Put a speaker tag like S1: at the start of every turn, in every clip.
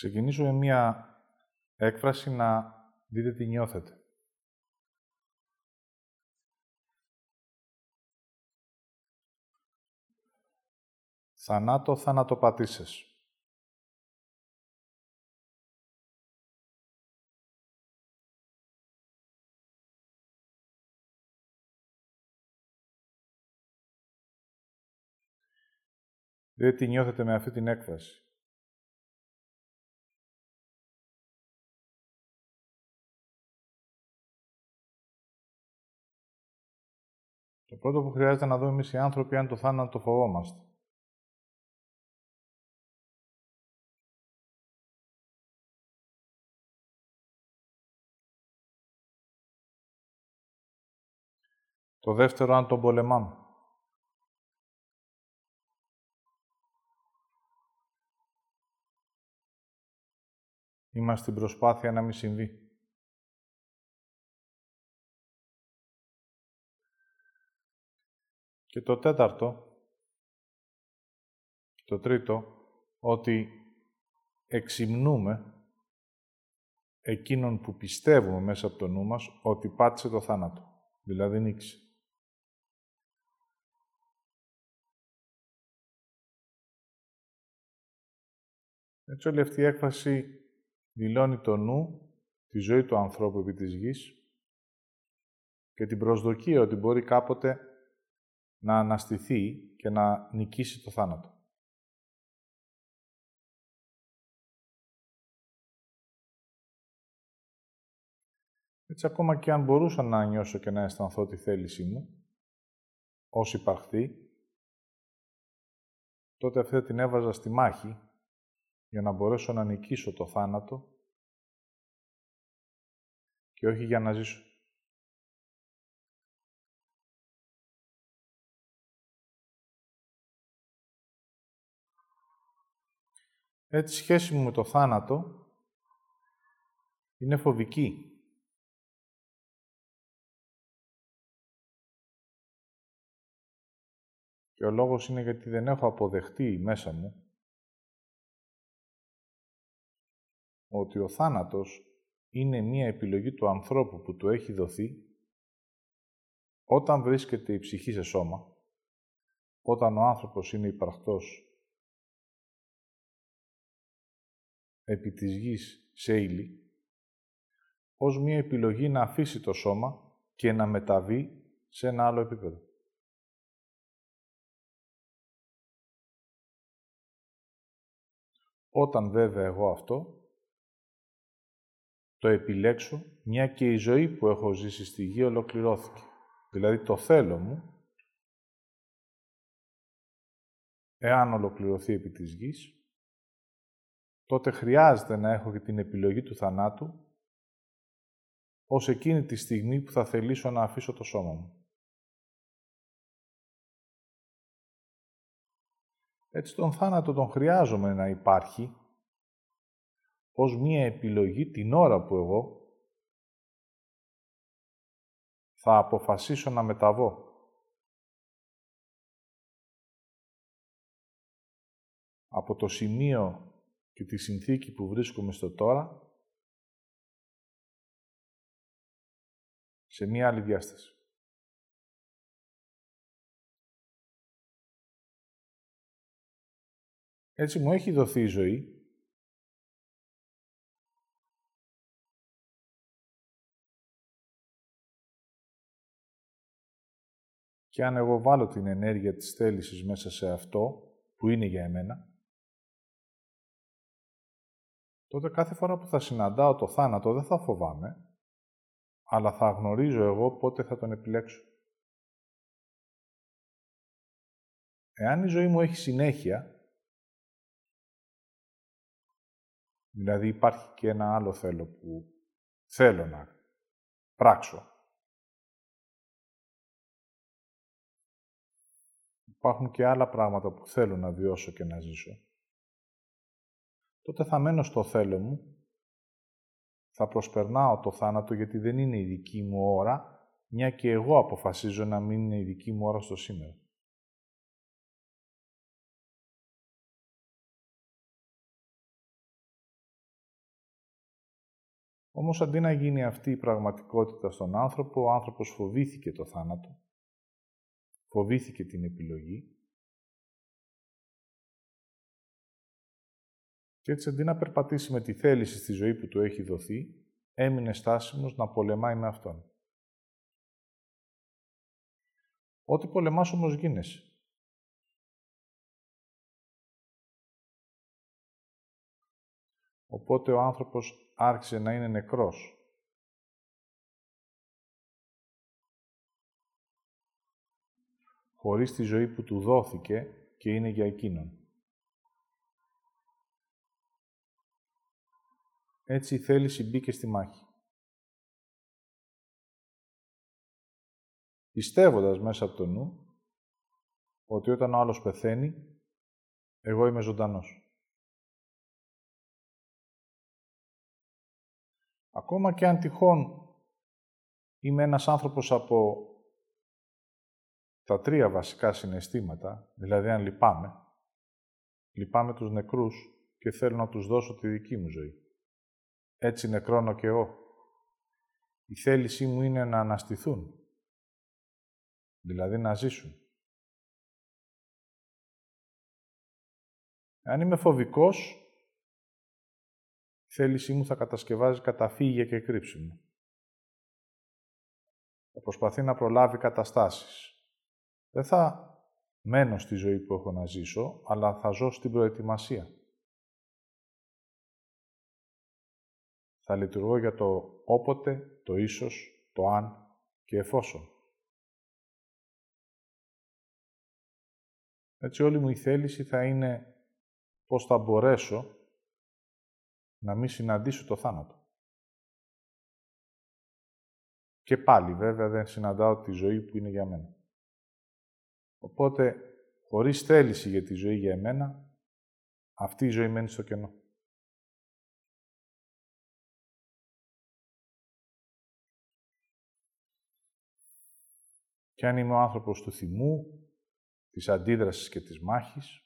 S1: ξεκινήσω με μία έκφραση να δείτε τι νιώθετε. Θανάτο, θανατοπατήσες. Δείτε τι νιώθετε με αυτή την έκφραση. Πρώτο που χρειάζεται να δούμε εμείς οι άνθρωποι αν το θάνατο το φοβόμαστε. Το δεύτερο, αν τον πολεμάμε. Είμαστε στην προσπάθεια να μην συμβεί. Και το τέταρτο, το τρίτο, ότι εξυμνούμε εκείνον που πιστεύουμε μέσα από το νου μας ότι πάτησε το θάνατο, δηλαδή νίκησε. Έτσι όλη αυτή η έκφραση δηλώνει το νου, τη ζωή του ανθρώπου επί της γης και την προσδοκία ότι μπορεί κάποτε να αναστηθεί και να νικήσει το θάνατο. Έτσι, ακόμα και αν μπορούσα να νιώσω και να αισθανθώ τη θέλησή μου, ως υπαρχτή, τότε αυτή την έβαζα στη μάχη για να μπορέσω να νικήσω το θάνατο και όχι για να ζήσω. Έτσι, η σχέση μου με το θάνατο είναι φοβική. Και ο λόγος είναι γιατί δεν έχω αποδεχτεί μέσα μου ότι ο θάνατος είναι μία επιλογή του ανθρώπου που του έχει δοθεί όταν βρίσκεται η ψυχή σε σώμα, όταν ο άνθρωπος είναι υπαρκτός επί της γης σε ύλη, ως μία επιλογή να αφήσει το σώμα και να μεταβεί σε ένα άλλο επίπεδο. Όταν βέβαια εγώ αυτό το επιλέξω, μια και η ζωή που έχω ζήσει στη γη ολοκληρώθηκε. Δηλαδή το θέλω μου, εάν ολοκληρωθεί επί της γης, τότε χρειάζεται να έχω και την επιλογή του θανάτου ως εκείνη τη στιγμή που θα θελήσω να αφήσω το σώμα μου. Έτσι τον θάνατο τον χρειάζομαι να υπάρχει ως μία επιλογή την ώρα που εγώ θα αποφασίσω να μεταβώ. Από το σημείο και τη συνθήκη που βρίσκομαι στο τώρα σε μία άλλη διάσταση. Έτσι μου έχει δοθεί η ζωή και αν εγώ βάλω την ενέργεια της θέλησης μέσα σε αυτό που είναι για εμένα, τότε κάθε φορά που θα συναντάω το θάνατο δεν θα φοβάμαι, αλλά θα γνωρίζω εγώ πότε θα τον επιλέξω. Εάν η ζωή μου έχει συνέχεια, δηλαδή υπάρχει και ένα άλλο θέλω που θέλω να πράξω, υπάρχουν και άλλα πράγματα που θέλω να βιώσω και να ζήσω, τότε θα μένω στο θέλω μου, θα προσπερνάω το θάνατο γιατί δεν είναι η δική μου ώρα, μια και εγώ αποφασίζω να μην είναι η δική μου ώρα στο σήμερα. Όμως αντί να γίνει αυτή η πραγματικότητα στον άνθρωπο, ο άνθρωπος φοβήθηκε το θάνατο, φοβήθηκε την επιλογή και έτσι αντί να περπατήσει με τη θέληση στη ζωή που του έχει δοθεί, έμεινε στάσιμος να πολεμάει με Αυτόν. Ό,τι πολεμάς όμως γίνεσαι. Οπότε ο άνθρωπος άρχισε να είναι νεκρός. Χωρίς τη ζωή που του δόθηκε και είναι για εκείνον. Έτσι η θέληση μπήκε στη μάχη. Πιστεύοντας μέσα από το νου ότι όταν ο άλλος πεθαίνει, εγώ είμαι ζωντανός. Ακόμα και αν τυχόν είμαι ένας άνθρωπος από τα τρία βασικά συναισθήματα, δηλαδή αν λυπάμαι, λυπάμαι τους νεκρούς και θέλω να τους δώσω τη δική μου ζωή. Έτσι νεκρώνω και εγώ. Η θέλησή μου είναι να αναστηθούν, δηλαδή να ζήσουν. Αν είμαι φοβικός, η θέλησή μου θα κατασκευάζει καταφύγια και κρύψιμο. Θα προσπαθεί να προλάβει καταστάσεις. Δεν θα μένω στη ζωή που έχω να ζήσω, αλλά θα ζω στην προετοιμασία. Θα λειτουργώ για το όποτε, το ίσως, το αν και εφόσον. Έτσι όλη μου η θέληση θα είναι πώς θα μπορέσω να μην συναντήσω το θάνατο. Και πάλι βέβαια δεν συναντάω τη ζωή που είναι για μένα. Οπότε, χωρίς θέληση για τη ζωή για εμένα, αυτή η ζωή μένει στο κενό. Και αν είμαι ο άνθρωπος του θυμού, της αντίδρασης και της μάχης,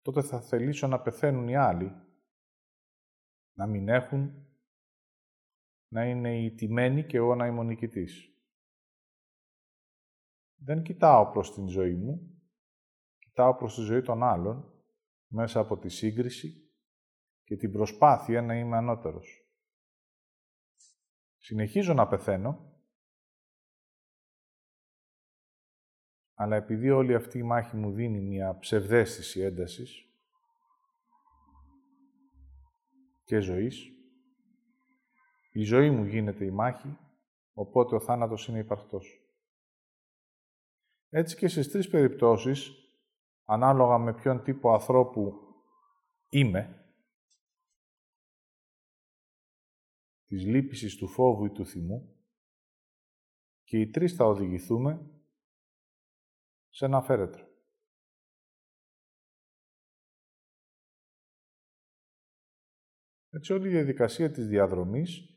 S1: τότε θα θελήσω να πεθαίνουν οι άλλοι, να μην έχουν, να είναι οι τιμένοι και εγώ να είμαι ο νικητής. Δεν κοιτάω προς την ζωή μου, κοιτάω προς τη ζωή των άλλων, μέσα από τη σύγκριση και την προσπάθεια να είμαι ανώτερος. Συνεχίζω να πεθαίνω, αλλά επειδή όλη αυτή η μάχη μου δίνει μια ψευδέστηση έντασης και ζωής, η ζωή μου γίνεται η μάχη, οπότε ο θάνατος είναι υπαρκτός. Έτσι και στις τρεις περιπτώσεις, ανάλογα με ποιον τύπο ανθρώπου είμαι, της λύπησης του φόβου ή του θυμού, και οι τρεις θα οδηγηθούμε σε ένα φέρετρο. Έτσι όλη η διαδικασία της διαδρομής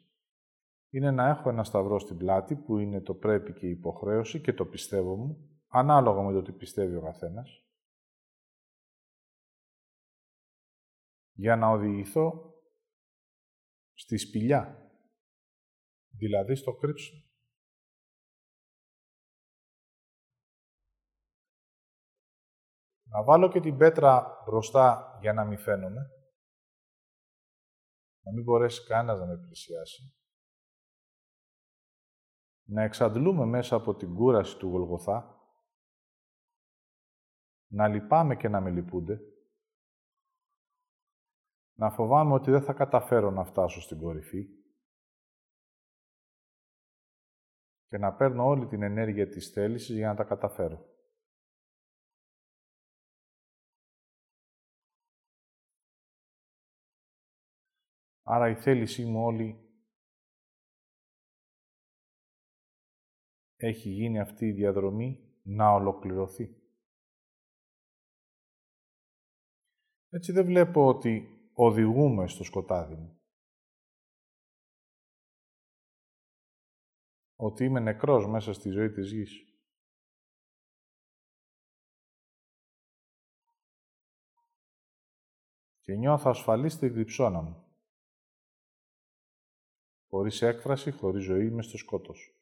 S1: είναι να έχω ένα σταυρό στην πλάτη που είναι το πρέπει και η υποχρέωση και το πιστεύω μου, ανάλογα με το τι πιστεύει ο καθένας, για να οδηγηθώ στη σπηλιά, δηλαδή στο κρύψιμο. Να βάλω και την πέτρα μπροστά για να μην φαίνομαι. Να μην μπορέσει κανένας να με πλησιάσει. Να εξαντλούμε μέσα από την κούραση του Γολγοθά. Να λυπάμαι και να με λυπούνται. Να φοβάμαι ότι δεν θα καταφέρω να φτάσω στην κορυφή. Και να παίρνω όλη την ενέργεια της θέλησης για να τα καταφέρω. Άρα η θέλησή μου όλη έχει γίνει αυτή η διαδρομή να ολοκληρωθεί. Έτσι δεν βλέπω ότι οδηγούμε στο σκοτάδι μου. Ότι είμαι νεκρός μέσα στη ζωή της γης. Και νιώθω ασφαλής στη γρυψώνα μου. Χωρίς έκφραση, χωρίς ζωή, μες στο σκότος.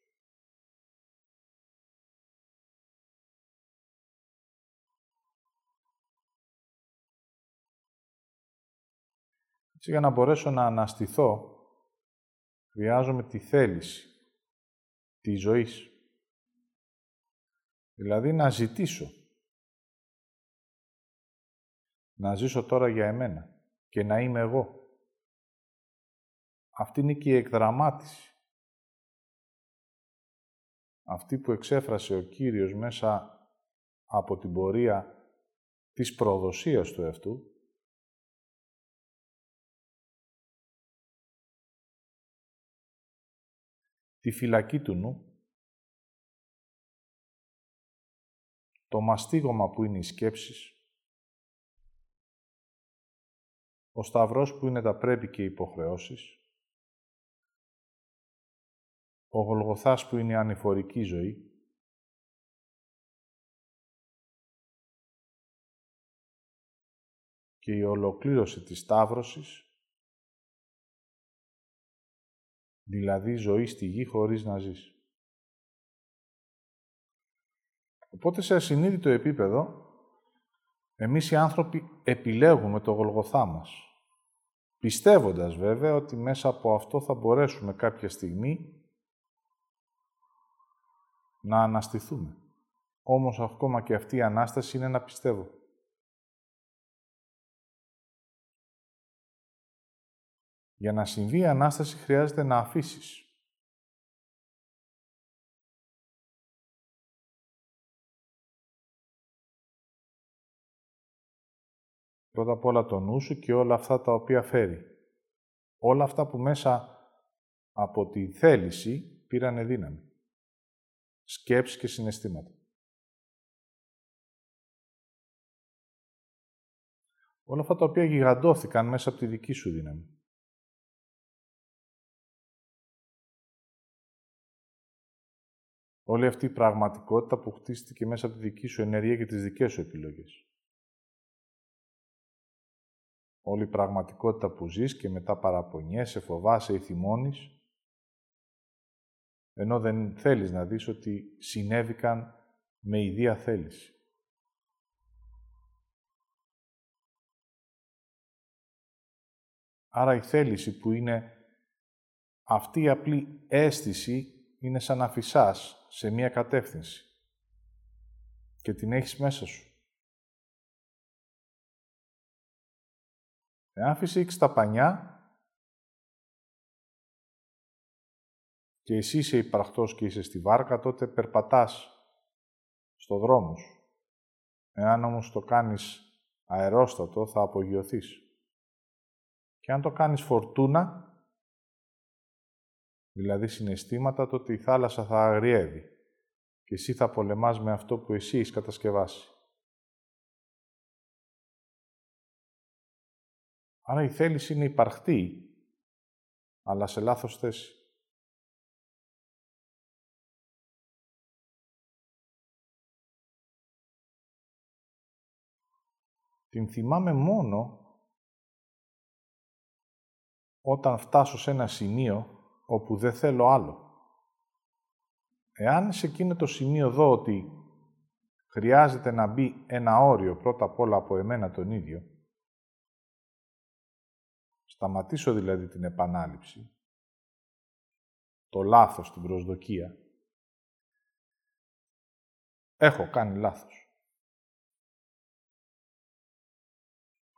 S1: Έτσι, για να μπορέσω να αναστηθώ, χρειάζομαι τη θέληση τη ζωής. Δηλαδή να ζητήσω. Να ζήσω τώρα για εμένα και να είμαι εγώ. Αυτή είναι και η εκδραμάτιση. Αυτή που εξέφρασε ο Κύριος μέσα από την πορεία της προδοσίας του εαυτού, τη φυλακή του νου, το μαστίγωμα που είναι οι σκέψεις, ο σταυρός που είναι τα πρέπει και οι υποχρεώσεις, ο Γολγοθάς που είναι η ανηφορική ζωή, και η ολοκλήρωση της Σταύρωσης, δηλαδή ζωή στη γη χωρίς να ζεις. Οπότε σε ασυνείδητο επίπεδο, εμείς οι άνθρωποι επιλέγουμε το Γολγοθά μας. Πιστεύοντας βέβαια ότι μέσα από αυτό θα μπορέσουμε κάποια στιγμή να αναστηθούμε. Όμως ακόμα και αυτή η Ανάσταση είναι να πιστεύω. Για να συμβεί η Ανάσταση χρειάζεται να αφήσεις. Πρώτα απ' όλα το νου σου και όλα αυτά τα οποία φέρει. Όλα αυτά που μέσα από τη θέληση πήρανε δύναμη σκέψεις και συναισθήματα. Όλα αυτά τα οποία γιγαντώθηκαν μέσα από τη δική σου δύναμη. Όλη αυτή η πραγματικότητα που χτίστηκε μέσα από τη δική σου ενέργεια και τις δικές σου επιλογές. Όλη η πραγματικότητα που ζεις και μετά παραπονιέσαι, φοβάσαι ή θυμώνεις, ενώ δεν θέλεις να δεις ότι συνέβηκαν με ιδία θέληση. Άρα η θέληση που είναι αυτή η απλή αίσθηση είναι σαν να φυσάς σε μία κατεύθυνση και την έχεις μέσα σου. Εάν φυσήξεις τα πανιά, και εσύ είσαι υπαρχτός και είσαι στη βάρκα, τότε περπατάς στο δρόμο σου. Εάν όμως το κάνεις αερόστατο, θα απογειωθείς. Και αν το κάνεις φορτούνα, δηλαδή συναισθήματα, τότε η θάλασσα θα αγριεύει και εσύ θα πολεμάς με αυτό που εσύ έχεις κατασκευάσει. Άρα η θέληση είναι υπαρχτή, αλλά σε λάθος θέση. Την θυμάμαι μόνο όταν φτάσω σε ένα σημείο όπου δεν θέλω άλλο. Εάν σε εκείνο το σημείο δω ότι χρειάζεται να μπει ένα όριο πρώτα απ' όλα από εμένα τον ίδιο, σταματήσω δηλαδή την επανάληψη, το λάθος, την προσδοκία, έχω κάνει λάθος.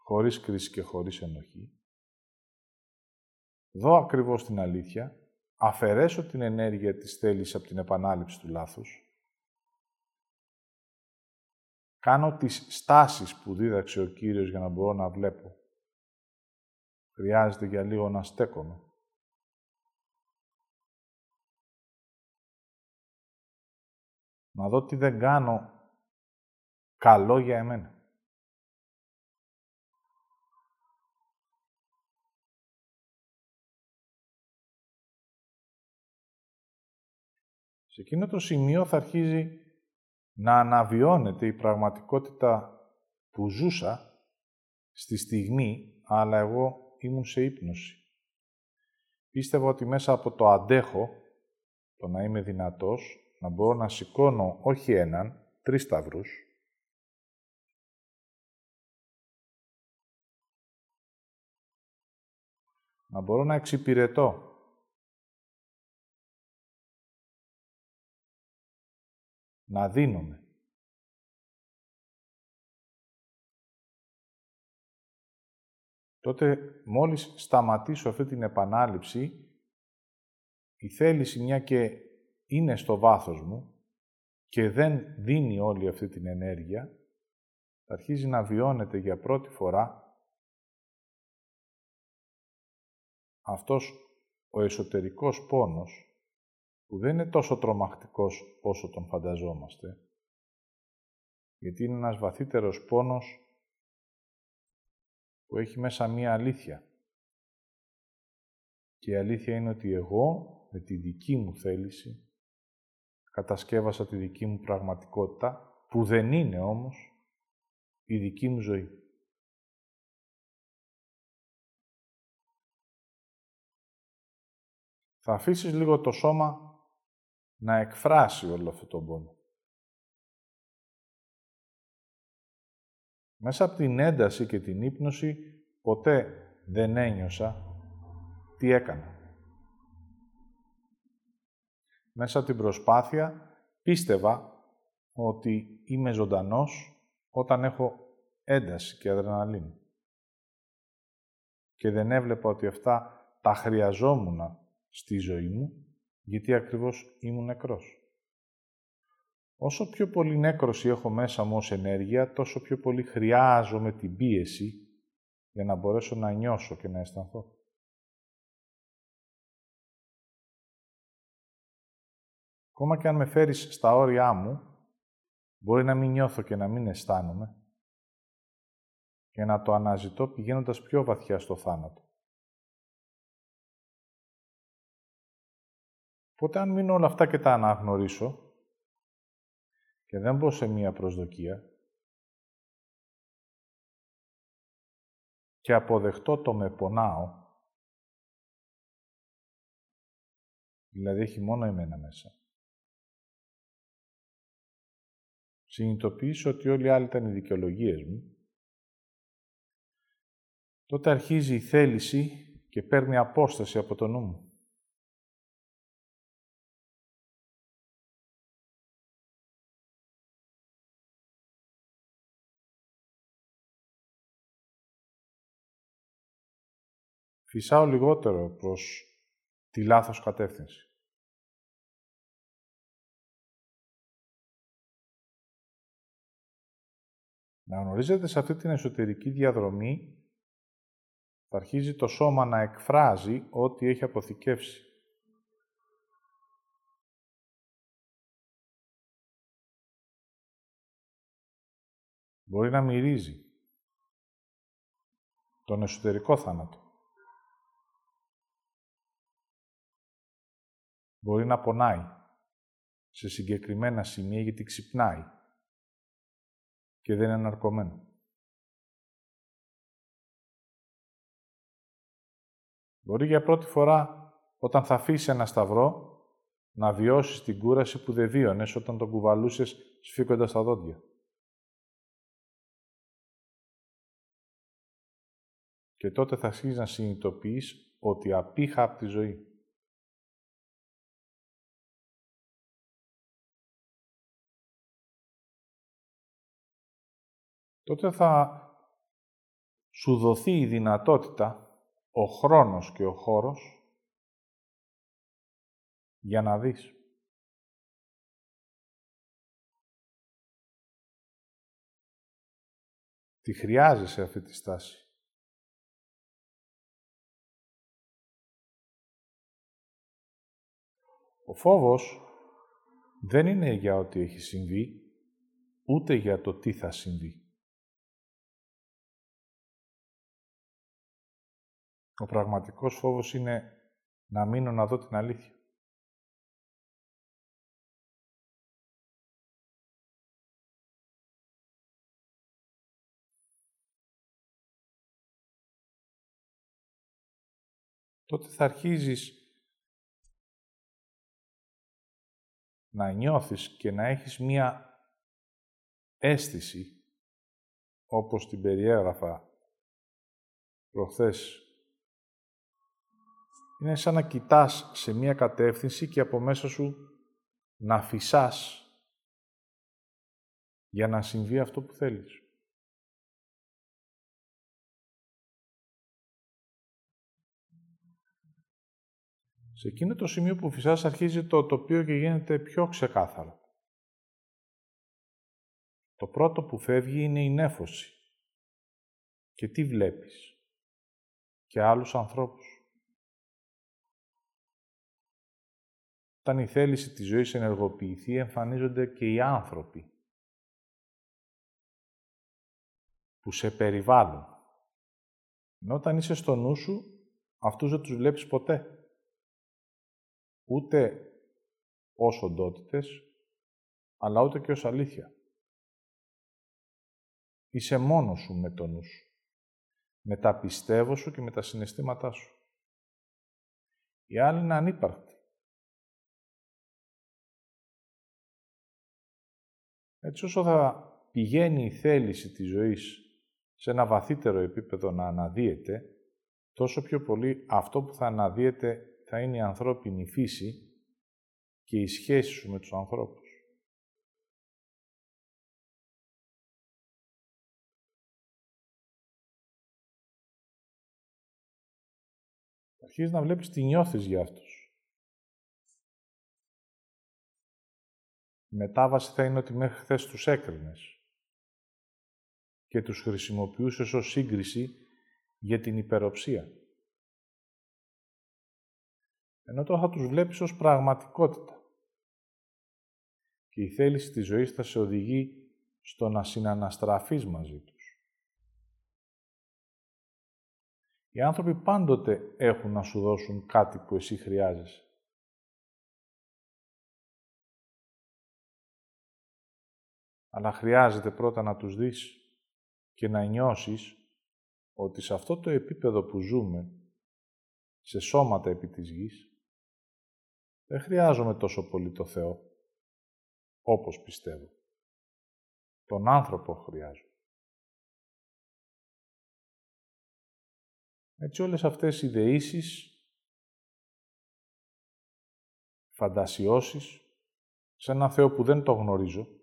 S1: Χωρίς κρίση και χωρίς ενοχή, δω ακριβώς την αλήθεια, αφαιρέσω την ενέργεια της θέλησης από την επανάληψη του λάθους, κάνω τις στάσεις που δίδαξε ο Κύριος για να μπορώ να βλέπω. Χρειάζεται για λίγο να στέκομαι. Να δω τι δεν κάνω καλό για εμένα. Σε εκείνο το σημείο θα αρχίζει να αναβιώνεται η πραγματικότητα που ζούσα στη στιγμή, αλλά εγώ ήμουν σε ύπνωση. πίστευα ότι μέσα από το αντέχω, το να είμαι δυνατός, να μπορώ να σηκώνω όχι έναν, τρεις σταυρούς, να μπορώ να εξυπηρετώ. Να δίνομαι. τότε μόλις σταματήσω αυτή την επανάληψη, η θέληση μια και είναι στο βάθος μου και δεν δίνει όλη αυτή την ενέργεια, αρχίζει να βιώνεται για πρώτη φορά αυτός ο εσωτερικός πόνος που δεν είναι τόσο τρομακτικός όσο τον φανταζόμαστε, γιατί είναι ένας βαθύτερος πόνος που έχει μέσα μία αλήθεια. Και η αλήθεια είναι ότι εγώ, με τη δική μου θέληση, κατασκεύασα τη δική μου πραγματικότητα, που δεν είναι όμως η δική μου ζωή. Θα αφήσεις λίγο το σώμα να εκφράσει όλο αυτό το πόνο. Μέσα από την ένταση και την ύπνωση ποτέ δεν ένιωσα τι έκανα. Μέσα από την προσπάθεια πίστευα ότι είμαι ζωντανός όταν έχω ένταση και αδρεναλίνη. Και δεν έβλεπα ότι αυτά τα χρειαζόμουν στη ζωή μου, γιατί ακριβώς ήμουν νεκρός. Όσο πιο πολύ νέκρωση έχω μέσα μου ως ενέργεια, τόσο πιο πολύ χρειάζομαι την πίεση για να μπορέσω να νιώσω και να αισθανθώ. Ακόμα και αν με φέρεις στα όρια μου, μπορεί να μην νιώθω και να μην αισθάνομαι και να το αναζητώ πηγαίνοντας πιο βαθιά στο θάνατο. Οπότε αν μείνω όλα αυτά και τα αναγνωρίσω, και δεν μπω σε μία προσδοκία και αποδεχτώ το με πονάω, δηλαδή έχει μόνο εμένα μέσα. Συνειδητοποιήσω ότι όλοι οι άλλοι ήταν οι δικαιολογίες μου, τότε αρχίζει η θέληση και παίρνει απόσταση από το νου μου. Φυσάω λιγότερο προς τη λάθος κατεύθυνση. Να γνωρίζετε σε αυτή την εσωτερική διαδρομή θα αρχίζει το σώμα να εκφράζει ό,τι έχει αποθηκεύσει. Μπορεί να μυρίζει τον εσωτερικό θάνατο. Μπορεί να πονάει σε συγκεκριμένα σημεία γιατί ξυπνάει και δεν είναι αναρκωμένο. Μπορεί για πρώτη φορά, όταν θα αφήσεις ένα σταυρό, να βιώσεις την κούραση που δεν βίωνες όταν τον κουβαλούσες σφίγγοντας τα δόντια. Και τότε θα αρχίσεις να συνειδητοποιείς ότι απήχα από τη ζωή. Τότε θα σου δοθεί η δυνατότητα, ο χρόνος και ο χώρος για να δεις. Τι χρειάζεσαι αυτή τη στάση. Ο φόβος δεν είναι για ό,τι έχει συμβεί, ούτε για το τι θα συμβεί. Ο πραγματικός φόβος είναι να μείνω να δω την αλήθεια. τότε θα αρχίζεις να νιώθεις και να έχεις μία αίσθηση, όπως την περιέγραφα προχθές. Είναι σαν να κοιτάς σε μία κατεύθυνση και από μέσα σου να φυσάς για να συμβεί αυτό που θέλεις. Σε εκείνο το σημείο που φυσάς αρχίζει το τοπίο και γίνεται πιο ξεκάθαρο. Το πρώτο που φεύγει είναι η νέφωση. Και τι βλέπεις; Και άλλους ανθρώπους. Όταν η θέληση της ζωής ενεργοποιηθεί, εμφανίζονται και οι άνθρωποι που σε περιβάλλουν. Ενώ όταν είσαι στο νου σου, αυτούς δεν τους βλέπεις ποτέ ούτε ως οντότητες, αλλά ούτε και ως αλήθεια. Είσαι μόνος σου με τον νου σου, με τα πιστεύω σου και με τα συναισθήματά σου. Οι άλλοι είναι ανύπαρκτοι. Έτσι όσο θα πηγαίνει η θέληση της ζωής σε ένα βαθύτερο επίπεδο να αναδύεται, τόσο πιο πολύ αυτό που θα αναδύεται θα είναι η ανθρώπινη φύση και η σχέση σου με τους ανθρώπους. Αρχίζεις να βλέπεις τι νιώθεις για αυτούς. Η μετάβαση θα είναι ότι μέχρι χθες τους έκρινες και τους χρησιμοποιούσες ως σύγκριση για την υπεροψία ενώ τώρα θα τους βλέπεις ως πραγματικότητα. Και η θέληση της ζωής θα σε οδηγεί στο να συναναστραφείς μαζί τους. Οι άνθρωποι πάντοτε έχουν να σου δώσουν κάτι που εσύ χρειάζεσαι. Αλλά χρειάζεται πρώτα να τους δεις και να νιώσεις ότι σε αυτό το επίπεδο που ζούμε, σε σώματα επί της γης, δεν χρειάζομαι τόσο πολύ το Θεό, όπως πιστεύω. Τον άνθρωπο χρειάζομαι. Έτσι όλες αυτές οι δεήσεις, φαντασιώσεις, σε έναν Θεό που δεν το γνωρίζω,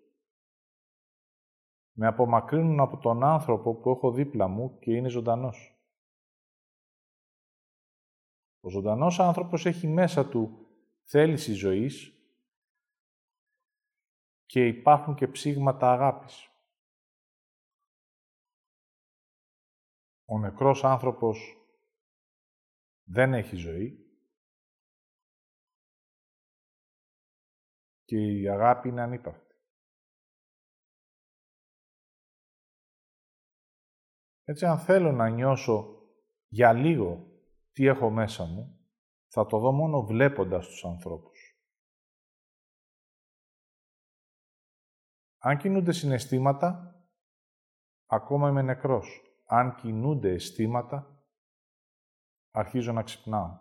S1: με απομακρύνουν από τον άνθρωπο που έχω δίπλα μου και είναι ζωντανός. Ο ζωντανός άνθρωπος έχει μέσα του θέληση ζωής και υπάρχουν και ψήγματα αγάπης. Ο νεκρός άνθρωπος δεν έχει ζωή και η αγάπη είναι ανύπαρκτη. Έτσι, αν θέλω να νιώσω για λίγο τι έχω μέσα μου, θα το δω μόνο βλέποντας τους ανθρώπους. Αν κινούνται συναισθήματα, ακόμα είμαι νεκρός. Αν κινούνται αισθήματα, αρχίζω να ξυπνάω.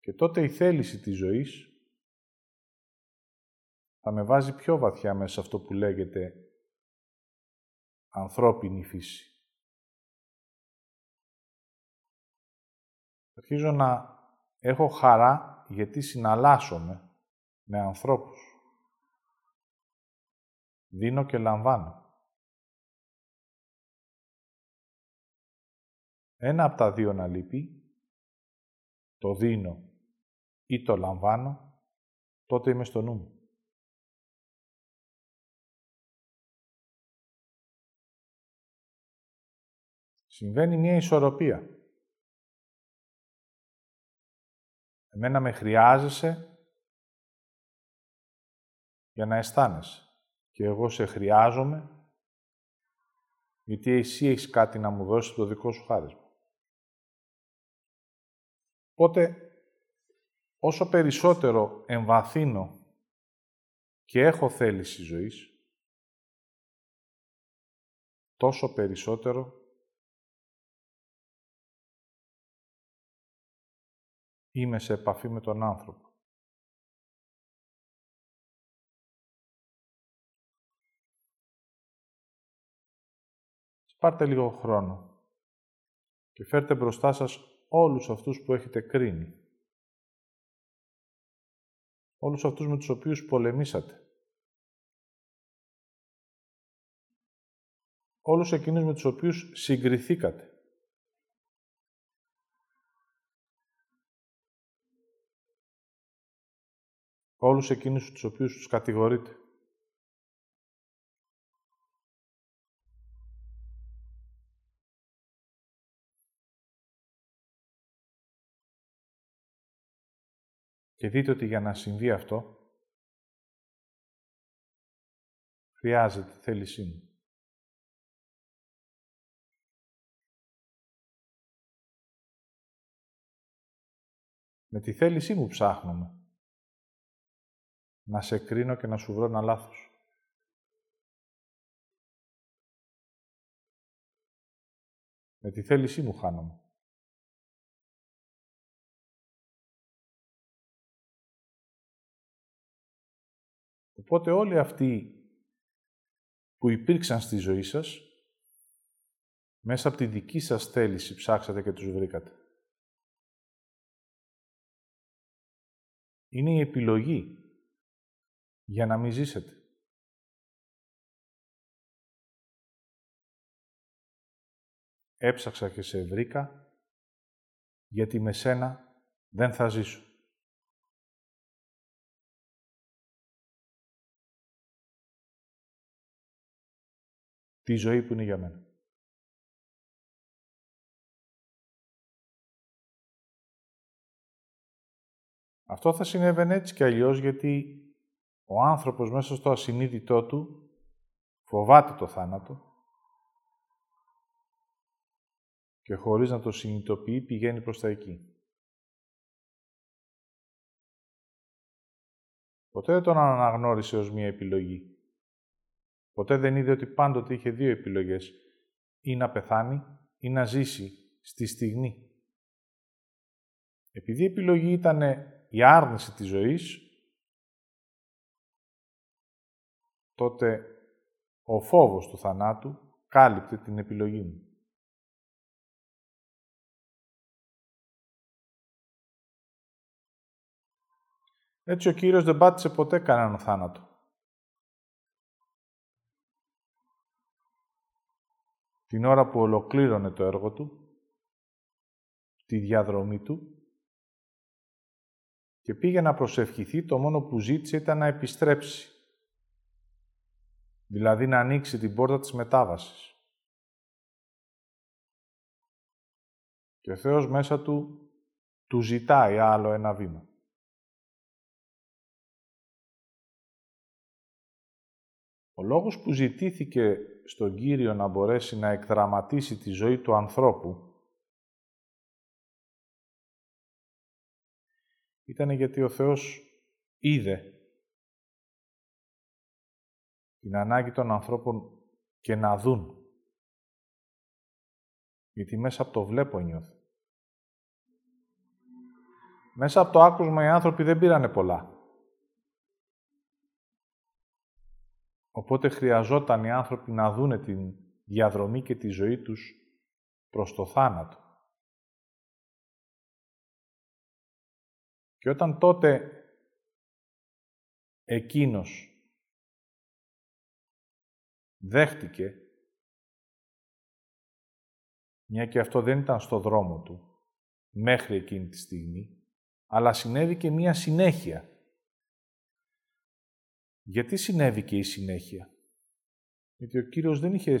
S1: Και τότε η θέληση της ζωής θα με βάζει πιο βαθιά μέσα σε αυτό που λέγεται ανθρώπινη φύση. Αρχίζω να έχω χαρά γιατί συναλλάσσομαι με ανθρώπους. Δίνω και λαμβάνω. Ένα από τα δύο να λείπει, το δίνω ή το λαμβάνω, τότε είμαι στο νου μου. Συμβαίνει μια ισορροπία. Εμένα με χρειάζεσαι για να αισθάνεσαι. Και εγώ σε χρειάζομαι γιατί εσύ έχεις κάτι να μου δώσεις το δικό σου χάρισμα. Οπότε, όσο περισσότερο εμβαθύνω και έχω θέληση ζωής, τόσο περισσότερο είμαι σε επαφή με τον άνθρωπο. Πάρτε λίγο χρόνο και φέρτε μπροστά σας όλους αυτούς που έχετε κρίνει. Όλους αυτούς με τους οποίους πολεμήσατε. Όλους εκείνους με τους οποίους συγκριθήκατε. Όλους εκείνους τους οποίους τους κατηγορείτε. Και δείτε ότι για να συμβεί αυτό, χρειάζεται θέλησή μου. Με τη θέλησή μου ψάχνουμε να σε κρίνω και να σου βρω ένα λάθος. Με τη θέλησή μου χάνομαι. Οπότε όλοι αυτοί που υπήρξαν στη ζωή σας, μέσα από τη δική σας θέληση ψάξατε και τους βρήκατε. Είναι η επιλογή για να μην ζήσετε. Έψαξα και σε βρήκα, γιατί με σένα δεν θα ζήσω. τη ζωή που είναι για μένα. Αυτό θα συνέβαινε έτσι και αλλιώς γιατί ο άνθρωπος μέσα στο ασυνείδητό του φοβάται το θάνατο και χωρίς να το συνειδητοποιεί πηγαίνει προς τα εκεί. Ποτέ δεν τον αναγνώρισε ως μία επιλογή. Ποτέ δεν είδε ότι πάντοτε είχε δύο επιλογές. Ή να πεθάνει ή να ζήσει στη στιγμή. Επειδή η επιλογή ήταν η άρνηση της ζωής, τότε ο φόβος του θανάτου κάλυπτε την επιλογή μου. Έτσι ο Κύριος δεν πάτησε ποτέ κανέναν θάνατο. την ώρα που ολοκλήρωνε το έργο του, τη διαδρομή του και πήγε να προσευχηθεί, το μόνο που ζήτησε ήταν να επιστρέψει. Δηλαδή να ανοίξει την πόρτα της μετάβασης. Και ο Θεός μέσα του του ζητάει άλλο ένα βήμα. Ο λόγος που ζητήθηκε στον Κύριο να μπορέσει να εκδραματίσει τη ζωή του ανθρώπου ήταν γιατί ο Θεός είδε την ανάγκη των ανθρώπων και να δουν. Γιατί μέσα από το βλέπω νιώθω. Μέσα από το άκουσμα οι άνθρωποι δεν πήρανε πολλά. Οπότε χρειαζόταν οι άνθρωποι να δούνε την διαδρομή και τη ζωή τους προς το θάνατο. Και όταν τότε εκείνος δέχτηκε, μια και αυτό δεν ήταν στο δρόμο του μέχρι εκείνη τη στιγμή, αλλά συνέβη και μία συνέχεια γιατί συνέβη και η συνέχεια; Γιατί ο Κύριος δεν είχε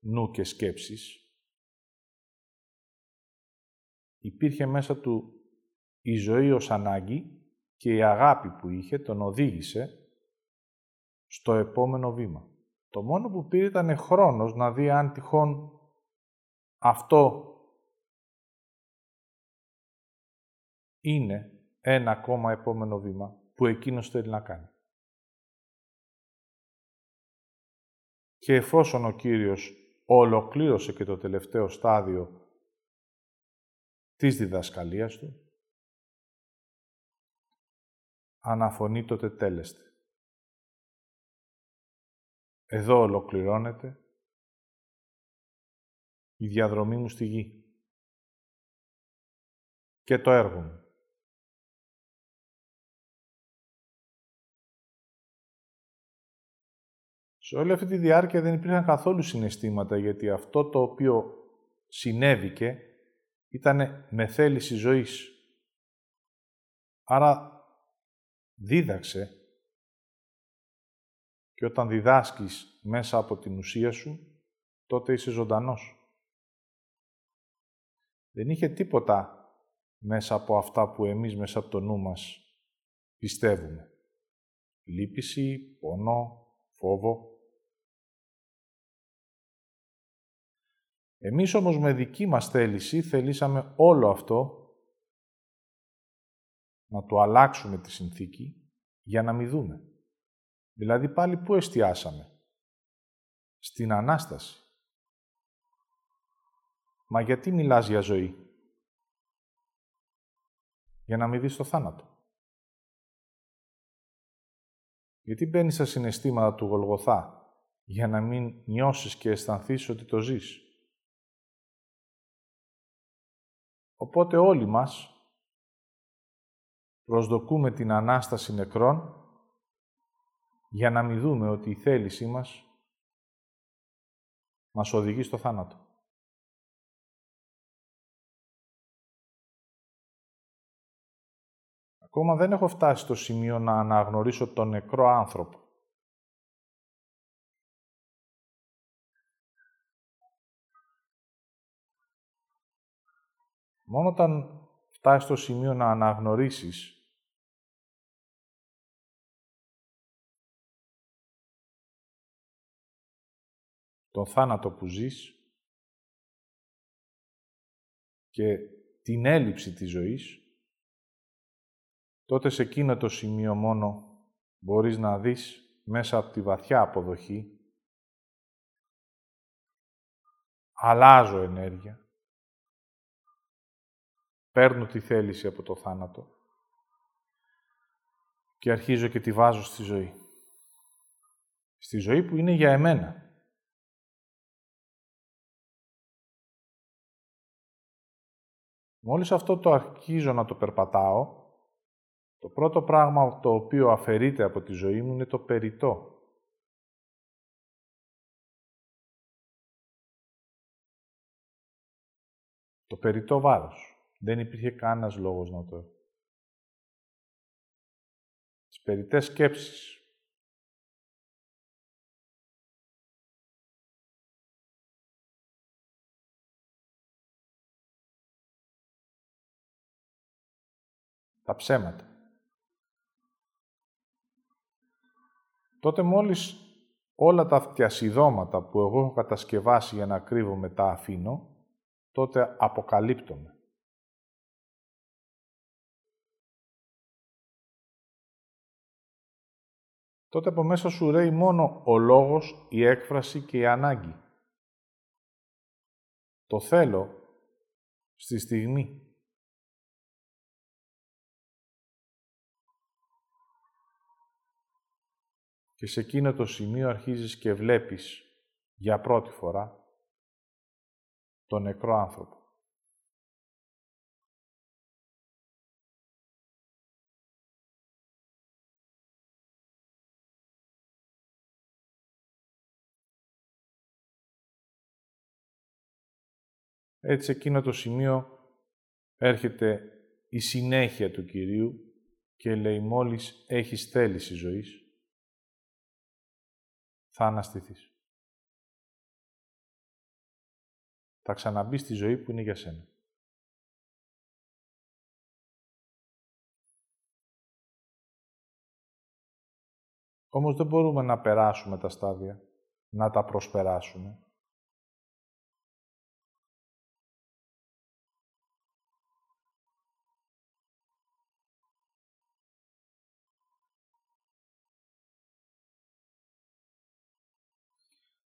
S1: νου και σκέψεις. Υπήρχε μέσα του η ζωή ως ανάγκη και η αγάπη που είχε τον οδήγησε στο επόμενο βήμα. Το μόνο που πήρε ήταν χρόνος να δει αν τυχόν αυτό είναι ένα ακόμα επόμενο βήμα που εκείνος θέλει να κάνει. Και εφόσον ο Κύριος ολοκλήρωσε και το τελευταίο στάδιο της διδασκαλίας του, αναφωνεί το τετέλεστε. Εδώ ολοκληρώνεται η διαδρομή μου στη γη και το έργο μου. Σε όλη αυτή τη διάρκεια δεν υπήρχαν καθόλου συναισθήματα, γιατί αυτό το οποίο συνέβηκε ήταν με θέληση ζωής. Άρα δίδαξε και όταν διδάσκεις μέσα από την ουσία σου, τότε είσαι ζωντανός. Δεν είχε τίποτα μέσα από αυτά που εμείς μέσα από το νου μας πιστεύουμε. Λύπηση, πόνο, φόβο. Εμείς όμως με δική μας θέληση θελήσαμε όλο αυτό να το αλλάξουμε τη συνθήκη για να μην δούμε. Δηλαδή πάλι πού εστιάσαμε; Στην Ανάσταση. Μα γιατί μιλάς για ζωή; Για να μην δεις το θάνατο. Γιατί μπαίνεις στα συναισθήματα του Γολγοθά για να μην νιώσεις και αισθανθείς ότι το ζεις; Οπότε όλοι μας προσδοκούμε την Ανάσταση νεκρών για να μην δούμε ότι η θέλησή μας μας οδηγεί στο θάνατο. Ακόμα δεν έχω φτάσει στο σημείο να αναγνωρίσω τον νεκρό άνθρωπο. Μόνο όταν φτάσεις στο σημείο να αναγνωρίσεις τον θάνατο που ζεις και την έλλειψη της ζωής, τότε σε εκείνο το σημείο μόνο μπορείς να δεις μέσα από τη βαθιά αποδοχή αλλάζω ενέργεια, παίρνω τη θέληση από το θάνατο και αρχίζω και τη βάζω στη ζωή. Στη ζωή που είναι για εμένα. Μόλις αυτό το αρχίζω να το περπατάω, το πρώτο πράγμα το οποίο αφαιρείται από τη ζωή μου είναι το περιττό. Το περιττό βάρος. Δεν υπήρχε κανένας λόγος να το έχω. Τις περιττές σκέψεις. Τα ψέματα. Τότε μόλις όλα τα φτιασιδώματα που εγώ έχω κατασκευάσει για να κρύβω τα αφήνω, τότε αποκαλύπτομαι. τότε από μέσα σου ρέει μόνο ο λόγος, η έκφραση και η ανάγκη. Το θέλω στη στιγμή. Και σε εκείνο το σημείο αρχίζεις και βλέπεις για πρώτη φορά τον νεκρό άνθρωπο. Έτσι, εκείνο το σημείο έρχεται η συνέχεια του Κυρίου και λέει μόλις έχεις θέληση ζωής, θα αναστηθείς. Θα ξαναμπεί στη ζωή που είναι για σένα. Όμως δεν μπορούμε να περάσουμε τα στάδια, να τα προσπεράσουμε.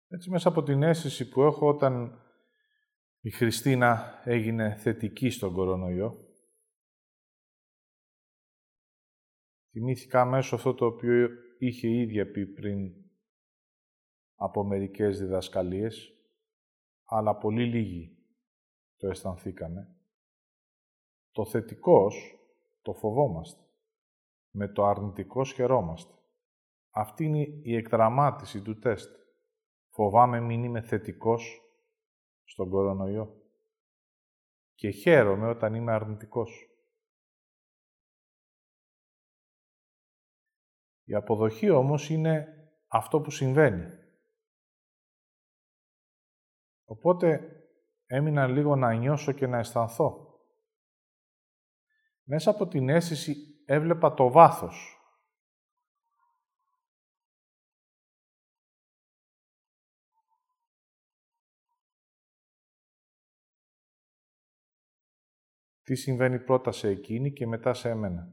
S1: Έτσι, μέσα από την αίσθηση που έχω όταν η Χριστίνα έγινε θετική στον κορονοϊό, θυμήθηκα μέσω αυτό το οποίο είχε η ίδια πει πριν από μερικές διδασκαλίες, αλλά πολύ λίγοι το αισθανθήκαμε. Το θετικός το φοβόμαστε. Με το αρνητικός χαιρόμαστε. Αυτή είναι η εκδραμάτιση του τεστ. Φοβάμαι μην είμαι θετικός στον κορονοϊό. Και χαίρομαι όταν είμαι αρνητικός. Η αποδοχή όμως είναι αυτό που συμβαίνει. Οπότε έμεινα λίγο να νιώσω και να αισθανθώ. Μέσα από την αίσθηση έβλεπα το βάθος. Τι συμβαίνει πρώτα σε εκείνη και μετά σε εμένα.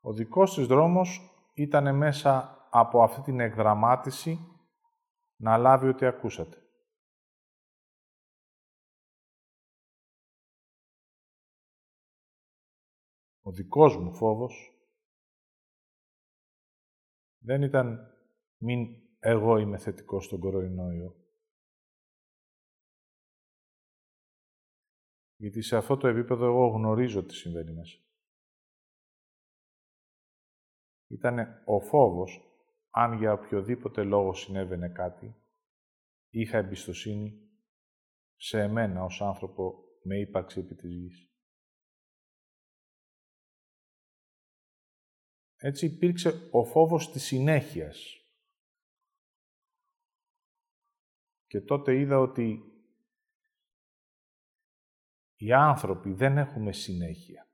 S1: Ο δικός της δρόμος ήταν μέσα από αυτή την εκδραμάτιση να λάβει ό,τι ακούσατε. Ο δικός μου φόβος δεν ήταν μην εγώ είμαι θετικός στον κορονοϊό. Γιατί σε αυτό το επίπεδο εγώ γνωρίζω τι συμβαίνει μέσα. Ήταν ο φόβος αν για οποιοδήποτε λόγο συνέβαινε κάτι, είχα εμπιστοσύνη σε εμένα ως άνθρωπο με ύπαρξη επί της γης. Έτσι υπήρξε ο φόβος της συνέχειας. Και τότε είδα ότι οι άνθρωποι δεν έχουμε συνέχεια.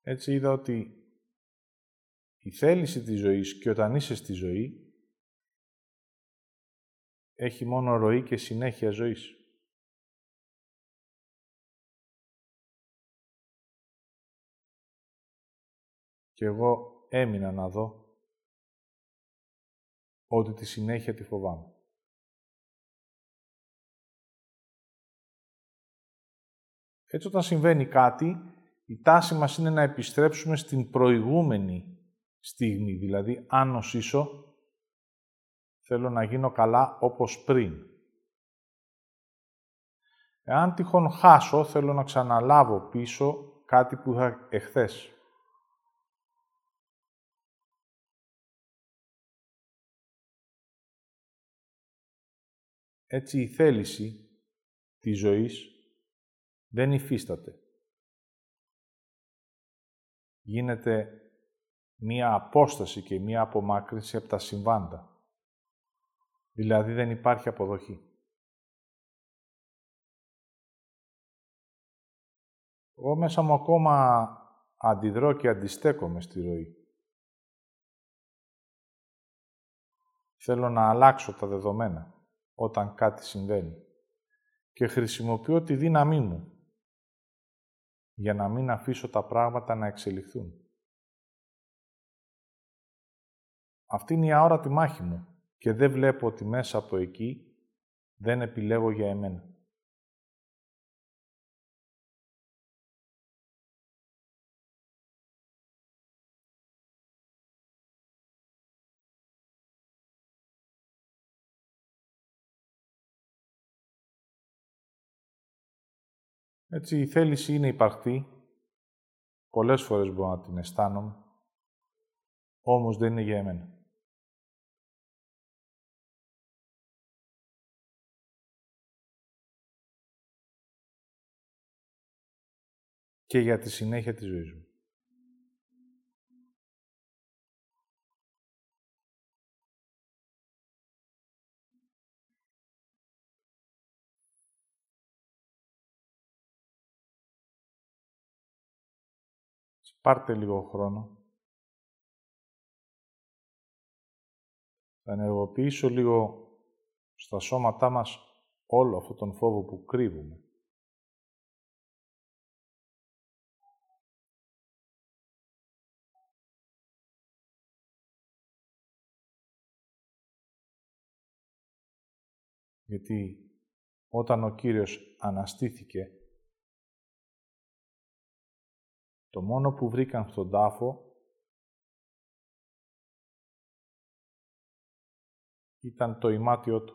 S1: Έτσι είδα ότι η θέληση της ζωής και όταν είσαι στη ζωή έχει μόνο ροή και συνέχεια ζωής. Και εγώ έμεινα να δω ότι τη συνέχεια τη φοβάμαι. Έτσι όταν συμβαίνει κάτι, η τάση μας είναι να επιστρέψουμε στην προηγούμενη στιγμή. Δηλαδή, αν νοσήσω, θέλω να γίνω καλά όπως πριν. Εάν τυχόν χάσω, θέλω να ξαναλάβω πίσω κάτι που είχα εχθές. Έτσι η θέληση της ζωής δεν υφίσταται γίνεται μία απόσταση και μία απομάκρυνση από τα συμβάντα. Δηλαδή δεν υπάρχει αποδοχή. Εγώ μέσα μου ακόμα αντιδρώ και αντιστέκομαι στη ροή. Θέλω να αλλάξω τα δεδομένα όταν κάτι συμβαίνει και χρησιμοποιώ τη δύναμή μου για να μην αφήσω τα πράγματα να εξελιχθούν. Αυτή είναι η αόρατη μάχη μου και δεν βλέπω ότι μέσα από εκεί δεν επιλέγω για εμένα. Έτσι, η θέληση είναι υπαρκτή. Πολλές φορές μπορώ να την αισθάνομαι. Όμως δεν είναι για εμένα. και για τη συνέχεια της ζωής μου. Πάρτε λίγο χρόνο. Θα ενεργοποιήσω λίγο στα σώματά μας όλο αυτόν τον φόβο που κρύβουμε. Γιατί όταν ο Κύριος αναστήθηκε, το μόνο που βρήκαν στον τάφο ήταν το ημάτιό του.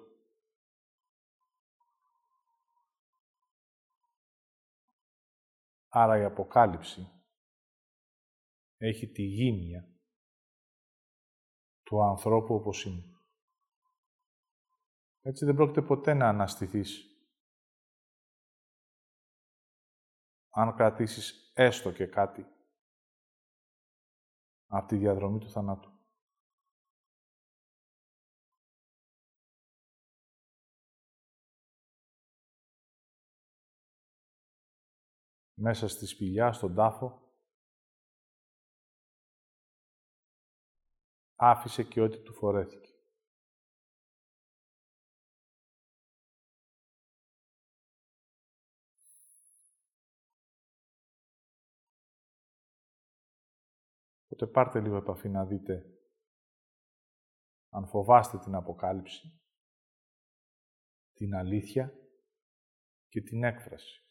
S1: Άρα η Αποκάλυψη έχει τη γύμνια του ανθρώπου όπως είναι. Έτσι δεν πρόκειται ποτέ να αναστηθείς. Αν κρατήσεις έστω και κάτι από τη διαδρομή του θανάτου. Μέσα στη σπηλιά, στον τάφο, άφησε και ό,τι του φορέθηκε. Οπότε πάρτε λίγο επαφή να δείτε αν φοβάστε την Αποκάλυψη, την αλήθεια και την έκφραση.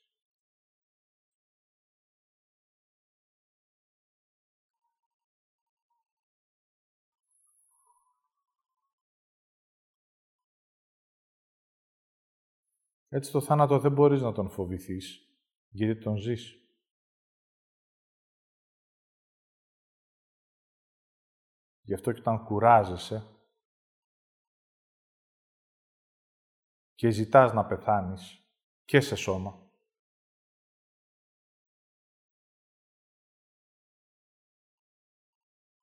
S1: Έτσι το θάνατο δεν μπορείς να τον φοβηθείς, γιατί τον ζεις. Γι' αυτό και όταν κουράζεσαι και ζητάς να πεθάνεις και σε σώμα,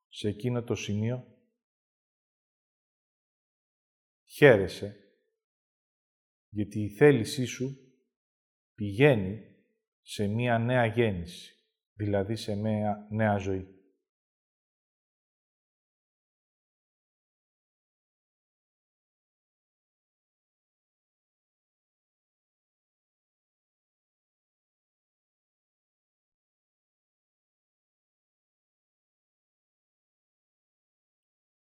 S1: σε εκείνο το σημείο χαίρεσαι γιατί η θέλησή σου πηγαίνει σε μία νέα γέννηση, δηλαδή σε μία νέα ζωή.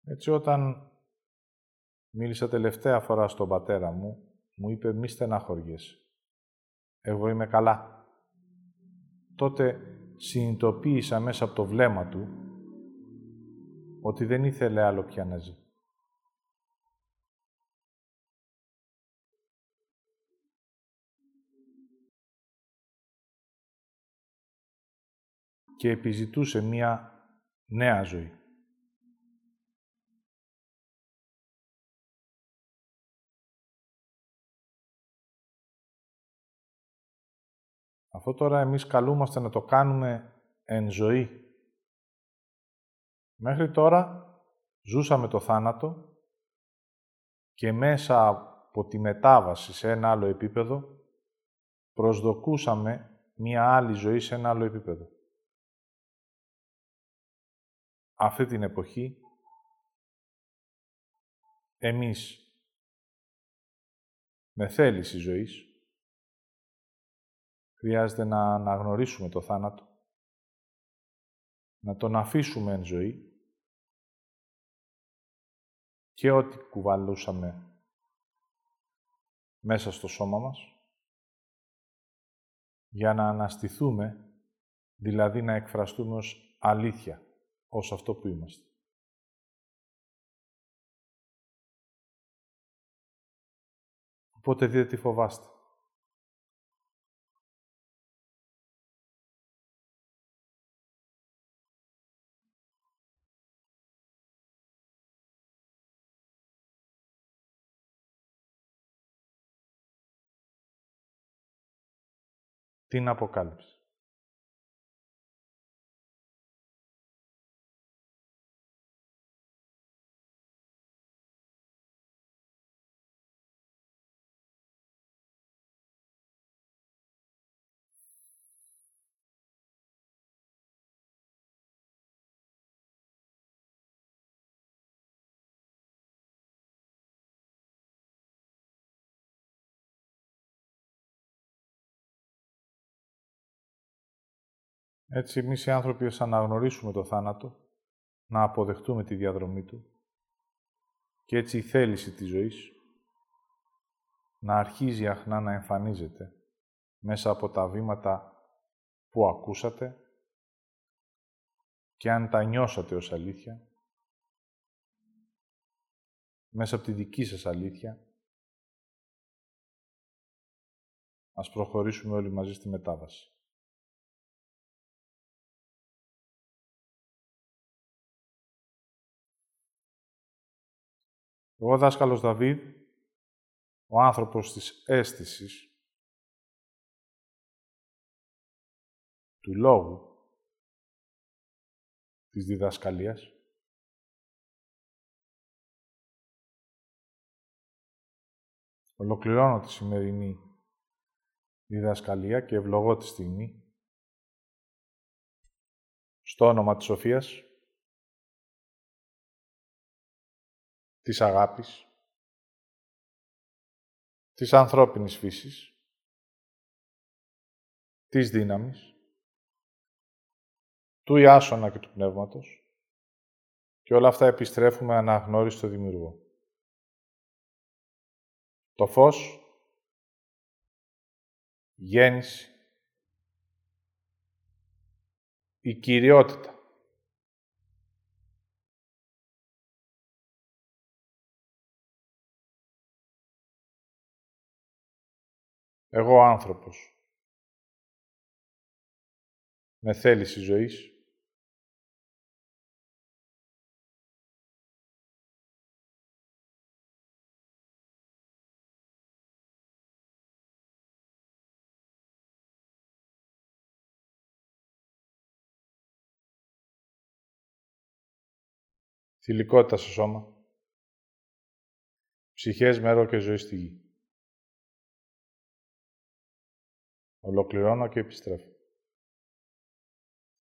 S1: Έτσι όταν μίλησα τελευταία φορά στον πατέρα μου, μου είπε μη στεναχωριέσαι. Εγώ είμαι καλά. Τότε συνειδητοποίησα μέσα από το βλέμμα του ότι δεν ήθελε άλλο πια να ζει. Και επιζητούσε μία νέα ζωή. Αυτό τώρα εμείς καλούμαστε να το κάνουμε εν ζωή. Μέχρι τώρα ζούσαμε το θάνατο και μέσα από τη μετάβαση σε ένα άλλο επίπεδο προσδοκούσαμε μία άλλη ζωή σε ένα άλλο επίπεδο. Αυτή την εποχή εμείς με θέληση ζωής Χρειάζεται να αναγνωρίσουμε το θάνατο, να τον αφήσουμε εν ζωή και ό,τι κουβαλούσαμε μέσα στο σώμα μας, για να αναστηθούμε, δηλαδή να εκφραστούμε ως αλήθεια, ως αυτό που είμαστε. Οπότε δείτε τι φοβάστε. Την Αποκάλυψη. Έτσι, εμείς οι άνθρωποι ας αναγνωρίσουμε το θάνατο, να αποδεχτούμε τη διαδρομή του και έτσι η θέληση της ζωής να αρχίζει αχνά να εμφανίζεται μέσα από τα βήματα που ακούσατε και αν τα νιώσατε ως αλήθεια, μέσα από τη δική σας αλήθεια, ας προχωρήσουμε όλοι μαζί στη μετάβαση. Εγώ, δάσκαλος Δαβίδ, ο άνθρωπος της αίσθησης, του λόγου, της διδασκαλίας, ολοκληρώνω τη σημερινή διδασκαλία και ευλογώ τη στιγμή στο όνομα της Σοφίας, της αγάπης, της ανθρώπινης φύσης, της δύναμης, του Ιάσονα και του Πνεύματος και όλα αυτά επιστρέφουμε αναγνώριση στο Δημιουργό. Το φως, γέννηση, η κυριότητα. Εγώ άνθρωπος, με θέληση ζωής, θηλυκότητα στο σώμα, ψυχές, μέρο και ζωή στη γη. Ολοκληρώνω και επιστρέφω.